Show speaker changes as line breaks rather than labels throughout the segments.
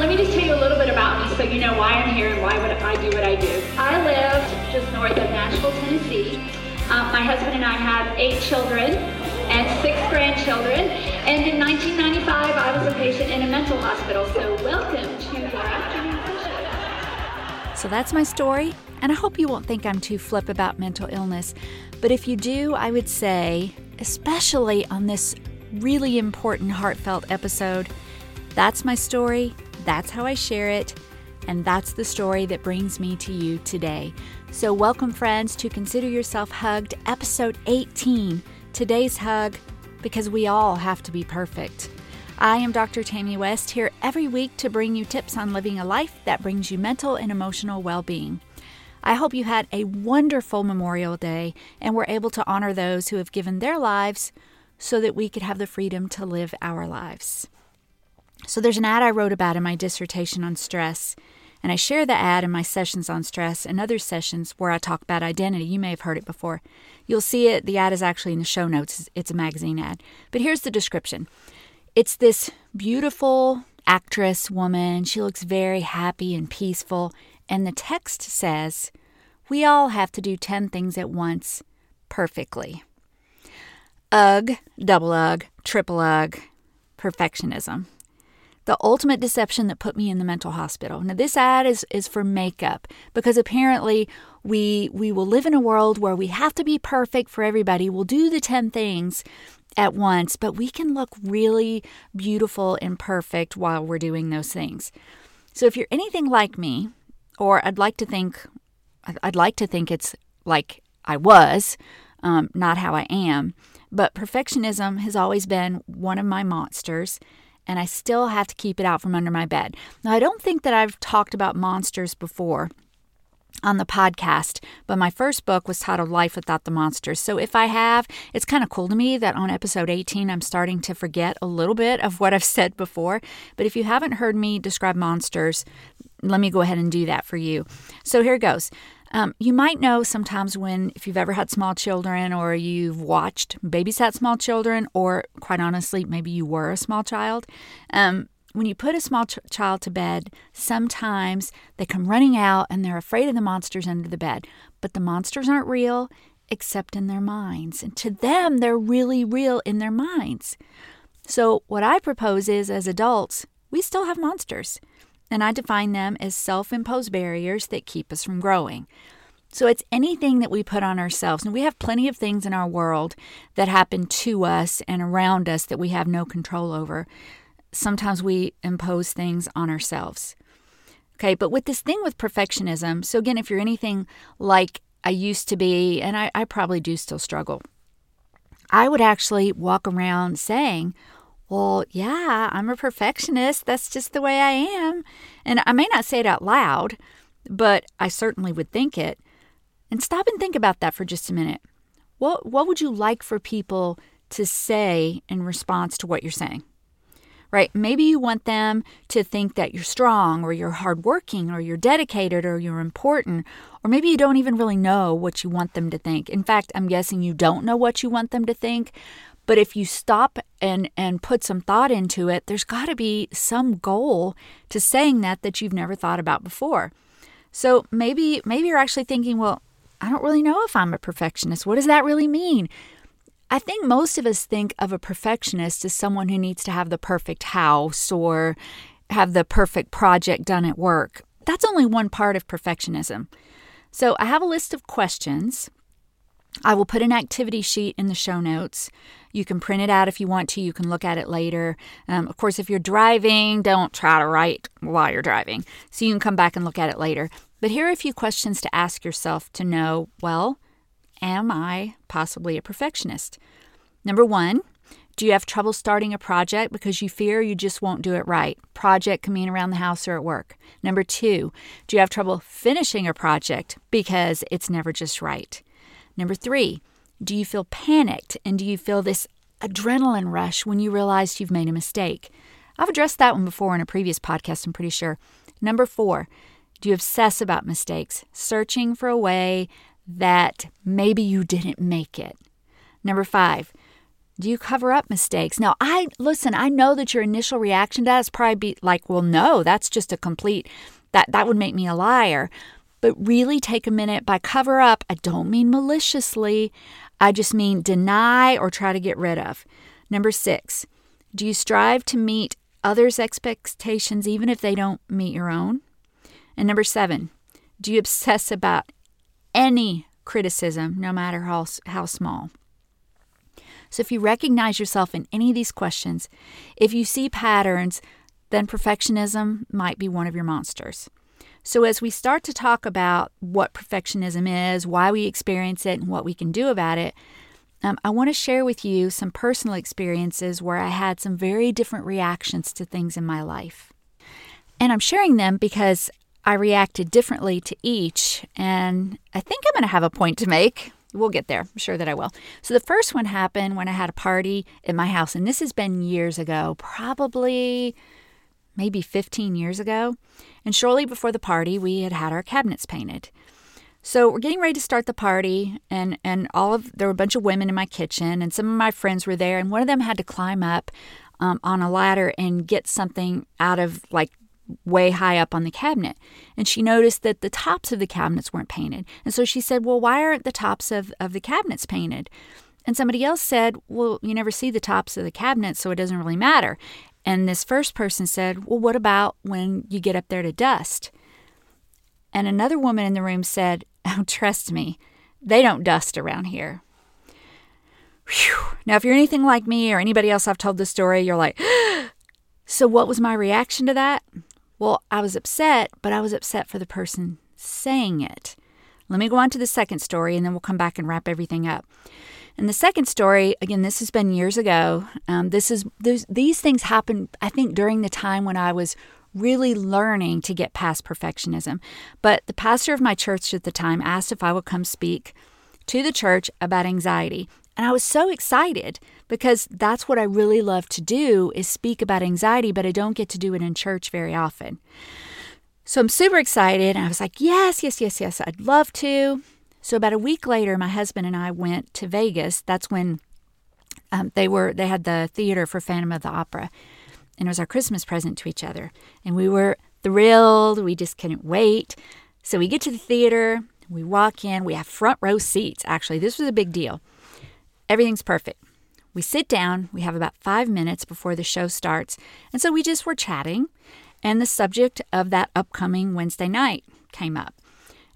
let me just tell you a little bit about me so you know why I'm here and why would I do what I do. I live just north of Nashville, Tennessee. Um, my husband and I have eight children and six grandchildren. And in 1995, I was a patient in a mental hospital. So welcome to your afternoon session.
So that's my story, and I hope you won't think I'm too flip about mental illness. But if you do, I would say, especially on this really important, heartfelt episode, that's my story, that's how I share it, and that's the story that brings me to you today. So, welcome, friends, to Consider Yourself Hugged, episode 18. Today's hug, because we all have to be perfect. I am Dr. Tammy West, here every week to bring you tips on living a life that brings you mental and emotional well being. I hope you had a wonderful Memorial Day and were able to honor those who have given their lives so that we could have the freedom to live our lives. So, there's an ad I wrote about in my dissertation on stress, and I share the ad in my sessions on stress and other sessions where I talk about identity. You may have heard it before. You'll see it, the ad is actually in the show notes. It's a magazine ad. But here's the description it's this beautiful actress woman. She looks very happy and peaceful. And the text says, We all have to do 10 things at once perfectly. Ugh, double ugh, triple ugh, perfectionism the ultimate deception that put me in the mental hospital. Now this ad is is for makeup because apparently we we will live in a world where we have to be perfect for everybody. We'll do the 10 things at once, but we can look really beautiful and perfect while we're doing those things. So if you're anything like me, or I'd like to think I'd like to think it's like I was, um, not how I am. But perfectionism has always been one of my monsters and I still have to keep it out from under my bed. Now, I don't think that I've talked about monsters before on the podcast, but my first book was titled Life Without the Monsters. So if I have, it's kind of cool to me that on episode 18, I'm starting to forget a little bit of what I've said before. But if you haven't heard me describe monsters, let me go ahead and do that for you. So here goes. Um, you might know sometimes when, if you've ever had small children or you've watched babysat small children, or quite honestly, maybe you were a small child, um, when you put a small ch- child to bed, sometimes they come running out and they're afraid of the monsters under the bed. But the monsters aren't real except in their minds. And to them, they're really real in their minds. So, what I propose is as adults, we still have monsters and I define them as self imposed barriers that keep us from growing. So it's anything that we put on ourselves. And we have plenty of things in our world that happen to us and around us that we have no control over. Sometimes we impose things on ourselves. Okay, but with this thing with perfectionism, so again, if you're anything like I used to be, and I, I probably do still struggle, I would actually walk around saying, well, yeah, I'm a perfectionist. That's just the way I am. And I may not say it out loud, but I certainly would think it. And stop and think about that for just a minute. What, what would you like for people to say in response to what you're saying? Right? Maybe you want them to think that you're strong or you're hardworking or you're dedicated or you're important, or maybe you don't even really know what you want them to think. In fact, I'm guessing you don't know what you want them to think, but if you stop and and put some thought into it, there's got to be some goal to saying that that you've never thought about before. So maybe maybe you're actually thinking, well, I don't really know if I'm a perfectionist. What does that really mean? I think most of us think of a perfectionist as someone who needs to have the perfect house or have the perfect project done at work. That's only one part of perfectionism. So I have a list of questions I will put an activity sheet in the show notes. You can print it out if you want to. You can look at it later. Um, of course, if you're driving, don't try to write while you're driving. So you can come back and look at it later. But here are a few questions to ask yourself to know well, am I possibly a perfectionist? Number one, do you have trouble starting a project because you fear you just won't do it right? Project can mean around the house or at work. Number two, do you have trouble finishing a project because it's never just right? Number three, do you feel panicked and do you feel this adrenaline rush when you realize you've made a mistake? I've addressed that one before in a previous podcast, I'm pretty sure. Number four, do you obsess about mistakes, searching for a way that maybe you didn't make it? Number five, Do you cover up mistakes? Now, I listen, I know that your initial reaction to that is probably be like, well, no, that's just a complete that that would make me a liar. But really take a minute by cover up. I don't mean maliciously. I just mean deny or try to get rid of. Number 6. Do you strive to meet others' expectations even if they don't meet your own? And number 7. Do you obsess about any criticism no matter how how small? So, if you recognize yourself in any of these questions, if you see patterns, then perfectionism might be one of your monsters. So, as we start to talk about what perfectionism is, why we experience it, and what we can do about it, um, I want to share with you some personal experiences where I had some very different reactions to things in my life. And I'm sharing them because I reacted differently to each, and I think I'm going to have a point to make. We'll get there. I'm sure that I will. So the first one happened when I had a party at my house, and this has been years ago, probably maybe 15 years ago. And shortly before the party, we had had our cabinets painted. So we're getting ready to start the party, and and all of there were a bunch of women in my kitchen, and some of my friends were there, and one of them had to climb up um, on a ladder and get something out of like way high up on the cabinet. And she noticed that the tops of the cabinets weren't painted. And so she said, Well, why aren't the tops of, of the cabinets painted? And somebody else said, Well, you never see the tops of the cabinets, so it doesn't really matter. And this first person said, Well, what about when you get up there to dust? And another woman in the room said, Oh, trust me, they don't dust around here. Whew. Now, if you're anything like me or anybody else I've told this story, you're like, So, what was my reaction to that? Well, I was upset, but I was upset for the person saying it. Let me go on to the second story and then we'll come back and wrap everything up. And the second story, again, this has been years ago. Um, this is these things happened, I think, during the time when I was really learning to get past perfectionism. But the pastor of my church at the time asked if I would come speak to the church about anxiety. And I was so excited because that's what I really love to do is speak about anxiety, but I don't get to do it in church very often. So I'm super excited. And I was like, yes, yes, yes, yes, I'd love to. So about a week later, my husband and I went to Vegas. That's when um, they were they had the theater for Phantom of the Opera, and it was our Christmas present to each other. And we were thrilled. We just couldn't wait. So we get to the theater. We walk in. We have front row seats. Actually, this was a big deal. Everything's perfect. We sit down, we have about five minutes before the show starts, and so we just were chatting, and the subject of that upcoming Wednesday night came up.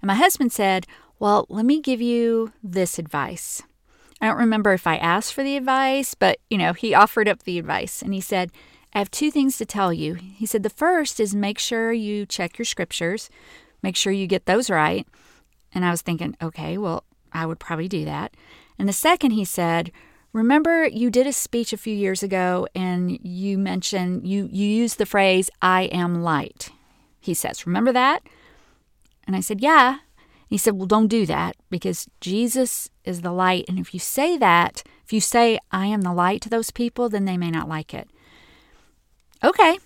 And my husband said, Well, let me give you this advice. I don't remember if I asked for the advice, but you know, he offered up the advice and he said, I have two things to tell you. He said, The first is make sure you check your scriptures, make sure you get those right. And I was thinking, okay, well, I would probably do that. And the second, he said, Remember, you did a speech a few years ago and you mentioned, you, you used the phrase, I am light. He says, Remember that? And I said, Yeah. He said, Well, don't do that because Jesus is the light. And if you say that, if you say, I am the light to those people, then they may not like it. Okay,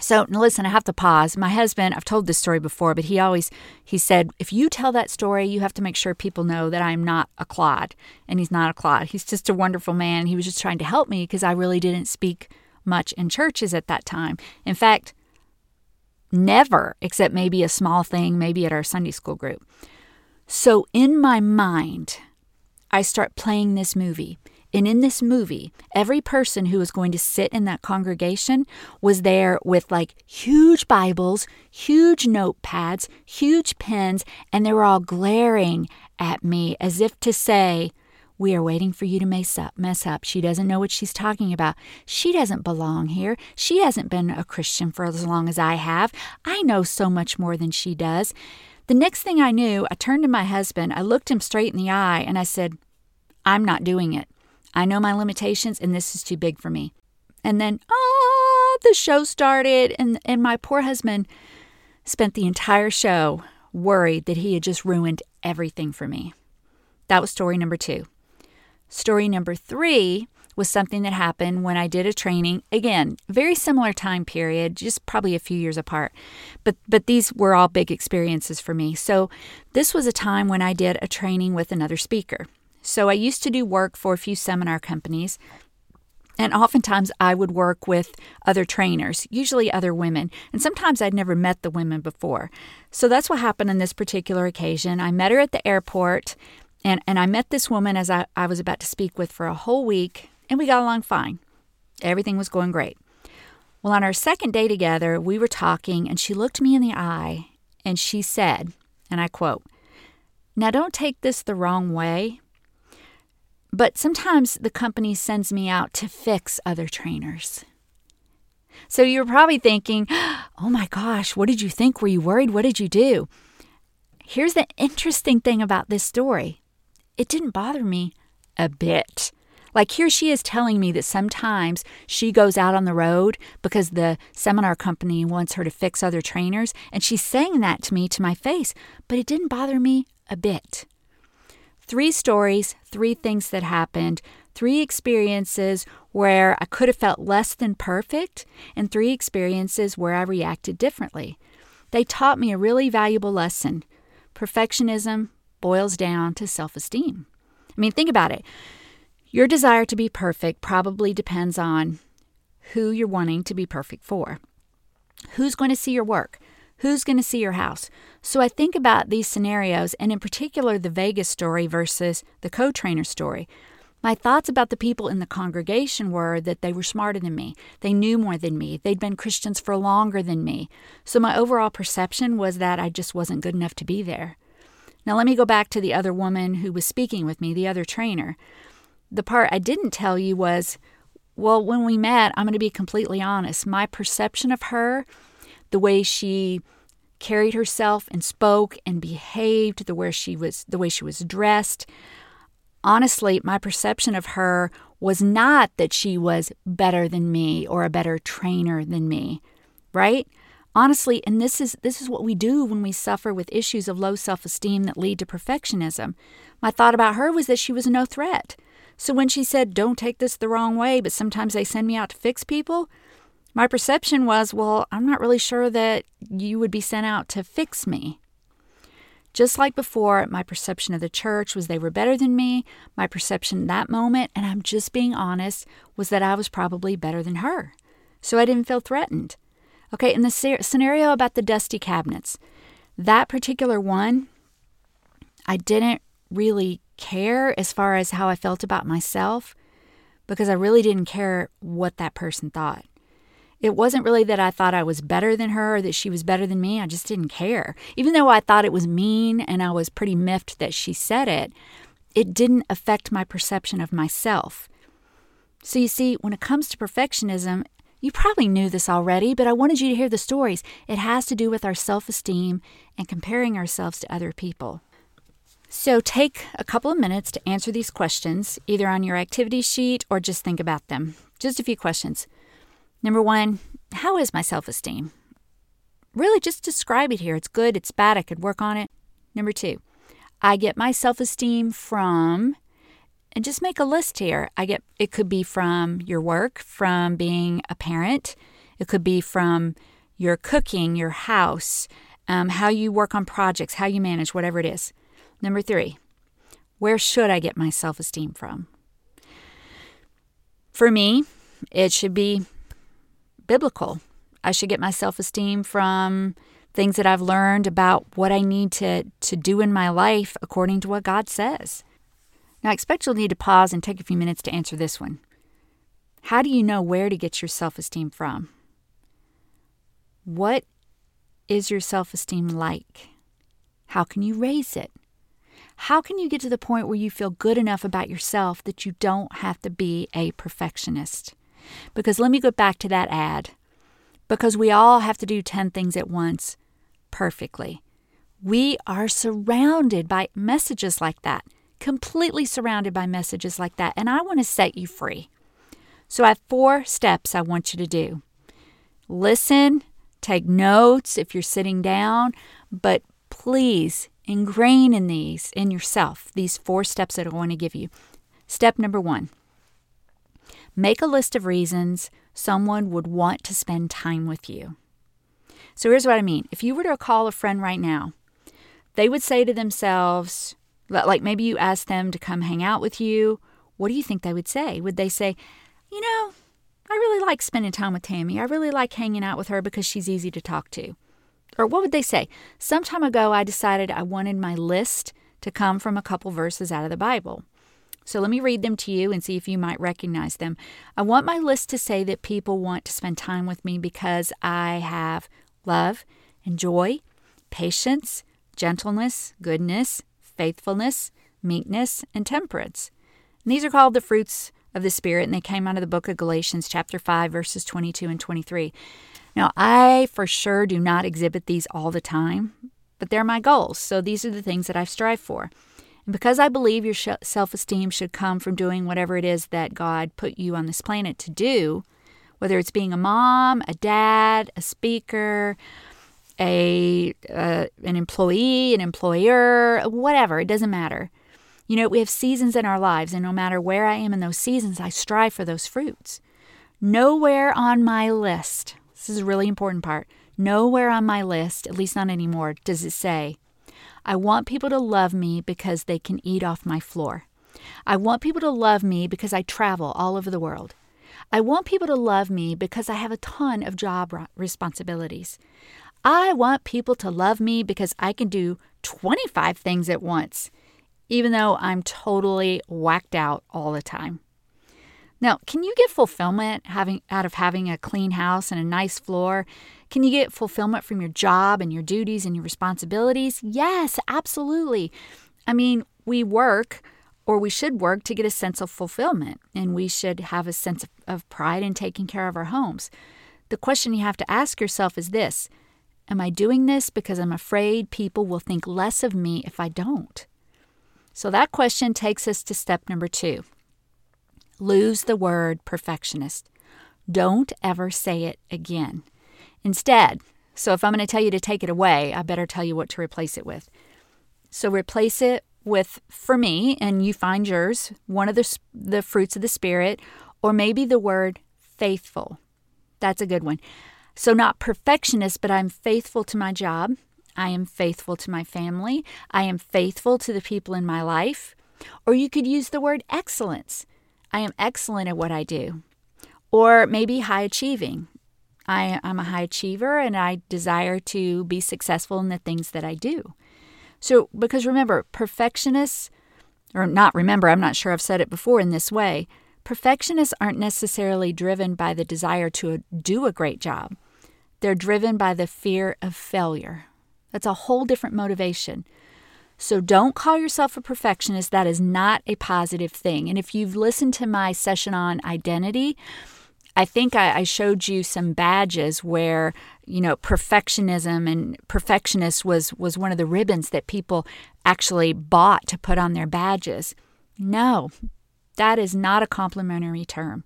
so listen, I have to pause. My husband, I've told this story before, but he always he said, if you tell that story, you have to make sure people know that I'm not a clod. And he's not a clod. He's just a wonderful man. He was just trying to help me because I really didn't speak much in churches at that time. In fact, never, except maybe a small thing, maybe at our Sunday school group. So in my mind, I start playing this movie. And in this movie, every person who was going to sit in that congregation was there with like huge Bibles, huge notepads, huge pens, and they were all glaring at me as if to say, we are waiting for you to mess up. Mess up. She doesn't know what she's talking about. She doesn't belong here. She hasn't been a Christian for as long as I have. I know so much more than she does. The next thing I knew, I turned to my husband, I looked him straight in the eye, and I said, I'm not doing it. I know my limitations and this is too big for me. And then, ah, the show started, and, and my poor husband spent the entire show worried that he had just ruined everything for me. That was story number two. Story number three was something that happened when I did a training. Again, very similar time period, just probably a few years apart. But but these were all big experiences for me. So this was a time when I did a training with another speaker. So I used to do work for a few seminar companies. And oftentimes I would work with other trainers, usually other women, and sometimes I'd never met the women before. So that's what happened on this particular occasion. I met her at the airport, and, and I met this woman as I, I was about to speak with for a whole week, and we got along fine. Everything was going great. Well, on our second day together, we were talking, and she looked me in the eye and she said, and I quote, Now don't take this the wrong way, but sometimes the company sends me out to fix other trainers. So you're probably thinking, oh my gosh, what did you think? Were you worried? What did you do? Here's the interesting thing about this story it didn't bother me a bit. Like here she is telling me that sometimes she goes out on the road because the seminar company wants her to fix other trainers, and she's saying that to me to my face, but it didn't bother me a bit. Three stories, three things that happened, three experiences where I could have felt less than perfect, and three experiences where I reacted differently. They taught me a really valuable lesson. Perfectionism boils down to self esteem. I mean, think about it. Your desire to be perfect probably depends on who you're wanting to be perfect for. Who's going to see your work? Who's going to see your house? So I think about these scenarios, and in particular, the Vegas story versus the co trainer story. My thoughts about the people in the congregation were that they were smarter than me. They knew more than me. They'd been Christians for longer than me. So my overall perception was that I just wasn't good enough to be there. Now, let me go back to the other woman who was speaking with me, the other trainer the part I didn't tell you was well, when we met, I'm going to be completely honest. My perception of her, the way she carried herself and spoke and behaved, the way she was the way she was dressed, honestly, my perception of her was not that she was better than me or a better trainer than me, right? Honestly, and this is this is what we do when we suffer with issues of low self-esteem that lead to perfectionism. My thought about her was that she was no threat. So when she said, Don't take this the wrong way, but sometimes they send me out to fix people, my perception was, Well, I'm not really sure that you would be sent out to fix me. Just like before, my perception of the church was they were better than me. My perception that moment, and I'm just being honest, was that I was probably better than her. So I didn't feel threatened. Okay, in the scenario about the dusty cabinets, that particular one, I didn't really care as far as how I felt about myself because I really didn't care what that person thought. It wasn't really that I thought I was better than her or that she was better than me. I just didn't care. Even though I thought it was mean and I was pretty miffed that she said it, it didn't affect my perception of myself. So, you see, when it comes to perfectionism, you probably knew this already, but I wanted you to hear the stories. It has to do with our self esteem and comparing ourselves to other people. So take a couple of minutes to answer these questions, either on your activity sheet or just think about them. Just a few questions. Number one, how is my self esteem? Really, just describe it here. It's good, it's bad, I could work on it. Number two, I get my self esteem from, and just make a list here. I get it could be from your work, from being a parent, it could be from your cooking, your house, um, how you work on projects, how you manage, whatever it is. Number three, where should I get my self esteem from? For me, it should be biblical. I should get my self esteem from things that I've learned about what I need to, to do in my life according to what God says. Now, I expect you'll need to pause and take a few minutes to answer this one. How do you know where to get your self esteem from? What is your self esteem like? How can you raise it? How can you get to the point where you feel good enough about yourself that you don't have to be a perfectionist? Because let me go back to that ad. Because we all have to do 10 things at once perfectly. We are surrounded by messages like that, completely surrounded by messages like that. And I want to set you free. So I have four steps I want you to do listen, take notes if you're sitting down, but please Ingrain in these in yourself these four steps that I want to give you. Step number one make a list of reasons someone would want to spend time with you. So here's what I mean if you were to call a friend right now, they would say to themselves, Like maybe you ask them to come hang out with you. What do you think they would say? Would they say, you know, I really like spending time with Tammy. I really like hanging out with her because she's easy to talk to. Or what would they say? Some time ago, I decided I wanted my list to come from a couple verses out of the Bible. So let me read them to you and see if you might recognize them. I want my list to say that people want to spend time with me because I have love and joy, patience, gentleness, goodness, faithfulness, meekness, and temperance. And these are called the fruits of the Spirit, and they came out of the book of Galatians, chapter 5, verses 22 and 23. Now, I for sure do not exhibit these all the time, but they're my goals. So these are the things that I strive for. And because I believe your self esteem should come from doing whatever it is that God put you on this planet to do, whether it's being a mom, a dad, a speaker, a uh, an employee, an employer, whatever, it doesn't matter. You know, we have seasons in our lives, and no matter where I am in those seasons, I strive for those fruits. Nowhere on my list, this is a really important part, nowhere on my list, at least not anymore, does it say, I want people to love me because they can eat off my floor. I want people to love me because I travel all over the world. I want people to love me because I have a ton of job responsibilities. I want people to love me because I can do 25 things at once even though I'm totally whacked out all the time. Now, can you get fulfillment having out of having a clean house and a nice floor? Can you get fulfillment from your job and your duties and your responsibilities? Yes, absolutely. I mean, we work or we should work to get a sense of fulfillment and we should have a sense of pride in taking care of our homes. The question you have to ask yourself is this Am I doing this because I'm afraid people will think less of me if I don't? So that question takes us to step number two lose the word perfectionist. Don't ever say it again. Instead, so if I'm going to tell you to take it away, I better tell you what to replace it with. So replace it with, for me, and you find yours, one of the, the fruits of the Spirit, or maybe the word faithful. That's a good one. So, not perfectionist, but I'm faithful to my job. I am faithful to my family. I am faithful to the people in my life. Or you could use the word excellence. I am excellent at what I do. Or maybe high achieving. I, am a high achiever and I desire to be successful in the things that I do. So, because remember, perfectionists, or not remember, I'm not sure I've said it before in this way, perfectionists aren't necessarily driven by the desire to do a great job. They're driven by the fear of failure. That's a whole different motivation. So don't call yourself a perfectionist. That is not a positive thing. And if you've listened to my session on identity, I think I, I, showed you some badges where you know perfectionism and perfectionist was was one of the ribbons that people actually bought to put on their badges. No, that is not a complimentary term.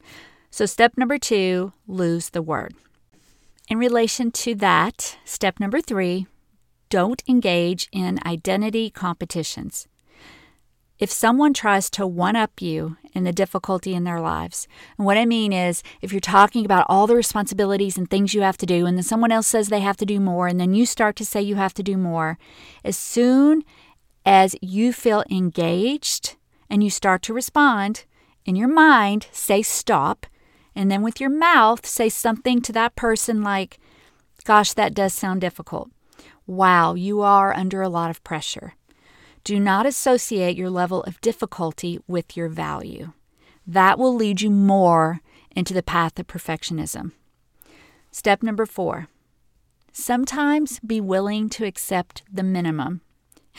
So step number two, lose the word. In relation to that, step number three, don't engage in identity competitions. If someone tries to one up you in the difficulty in their lives, and what I mean is if you're talking about all the responsibilities and things you have to do, and then someone else says they have to do more, and then you start to say you have to do more, as soon as you feel engaged and you start to respond, in your mind, say stop, and then with your mouth, say something to that person like, Gosh, that does sound difficult. Wow, you are under a lot of pressure. Do not associate your level of difficulty with your value. That will lead you more into the path of perfectionism. Step number four sometimes be willing to accept the minimum.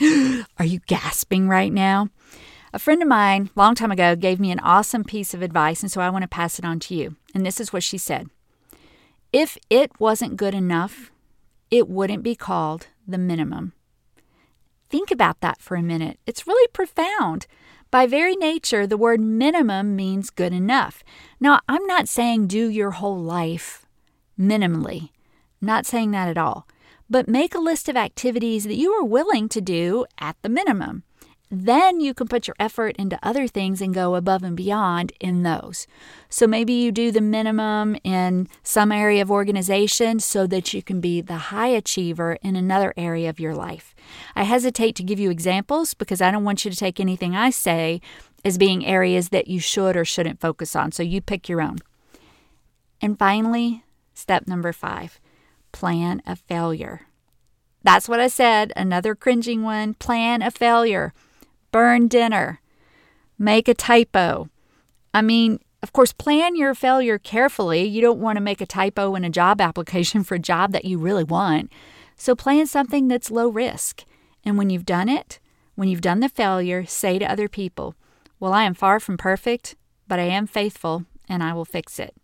Are you gasping right now? A friend of mine, long time ago, gave me an awesome piece of advice, and so I want to pass it on to you. And this is what she said If it wasn't good enough, it wouldn't be called the minimum. Think about that for a minute. It's really profound. By very nature, the word minimum means good enough. Now, I'm not saying do your whole life minimally, not saying that at all, but make a list of activities that you are willing to do at the minimum. Then you can put your effort into other things and go above and beyond in those. So maybe you do the minimum in some area of organization so that you can be the high achiever in another area of your life. I hesitate to give you examples because I don't want you to take anything I say as being areas that you should or shouldn't focus on. So you pick your own. And finally, step number five plan a failure. That's what I said, another cringing one plan a failure burn dinner, make a typo. I mean, of course, plan your failure carefully. You don't want to make a typo in a job application for a job that you really want. So plan something that's low risk. And when you've done it, when you've done the failure, say to other people, Well, I am far from perfect, but I am faithful and I will fix it.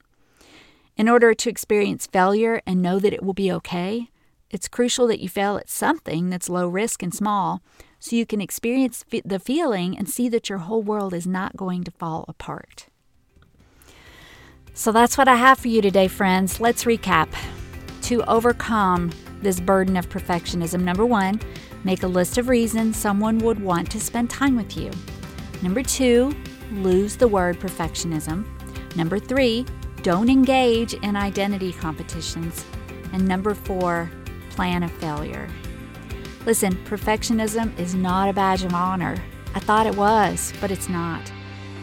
In order to experience failure and know that it will be okay, it's crucial that you fail at something that's low risk and small so you can experience the feeling and see that your whole world is not going to fall apart. So that's what I have for you today, friends. Let's recap. To overcome this burden of perfectionism, number one, make a list of reasons someone would want to spend time with you. Number two, lose the word perfectionism. Number three, don't engage in identity competitions. And number four, plan a failure. Listen, perfectionism is not a badge of honor. I thought it was, but it's not.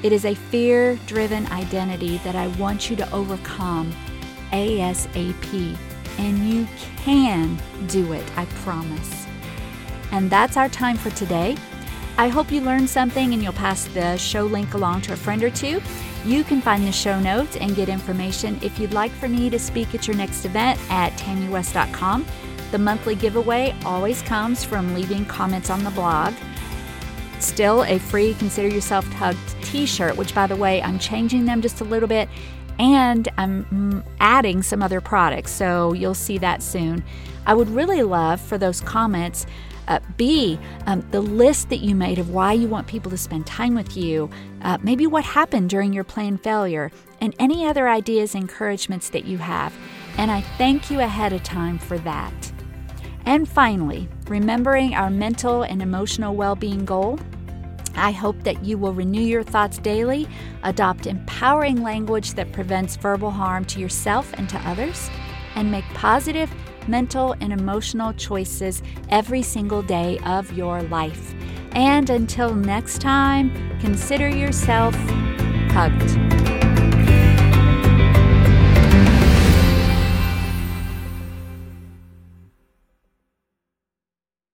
It is a fear driven identity that I want you to overcome ASAP. And you can do it, I promise. And that's our time for today. I hope you learned something and you'll pass the show link along to a friend or two. You can find the show notes and get information if you'd like for me to speak at your next event at tammywest.com. The monthly giveaway always comes from leaving comments on the blog. Still a free Consider Yourself Hugged t shirt, which, by the way, I'm changing them just a little bit and I'm mm, adding some other products, so you'll see that soon. I would really love for those comments. Uh, B, um, the list that you made of why you want people to spend time with you, uh, maybe what happened during your plan failure, and any other ideas, encouragements that you have. And I thank you ahead of time for that. And finally, remembering our mental and emotional well being goal, I hope that you will renew your thoughts daily, adopt empowering language that prevents verbal harm to yourself and to others, and make positive mental and emotional choices every single day of your life. And until next time, consider yourself hugged.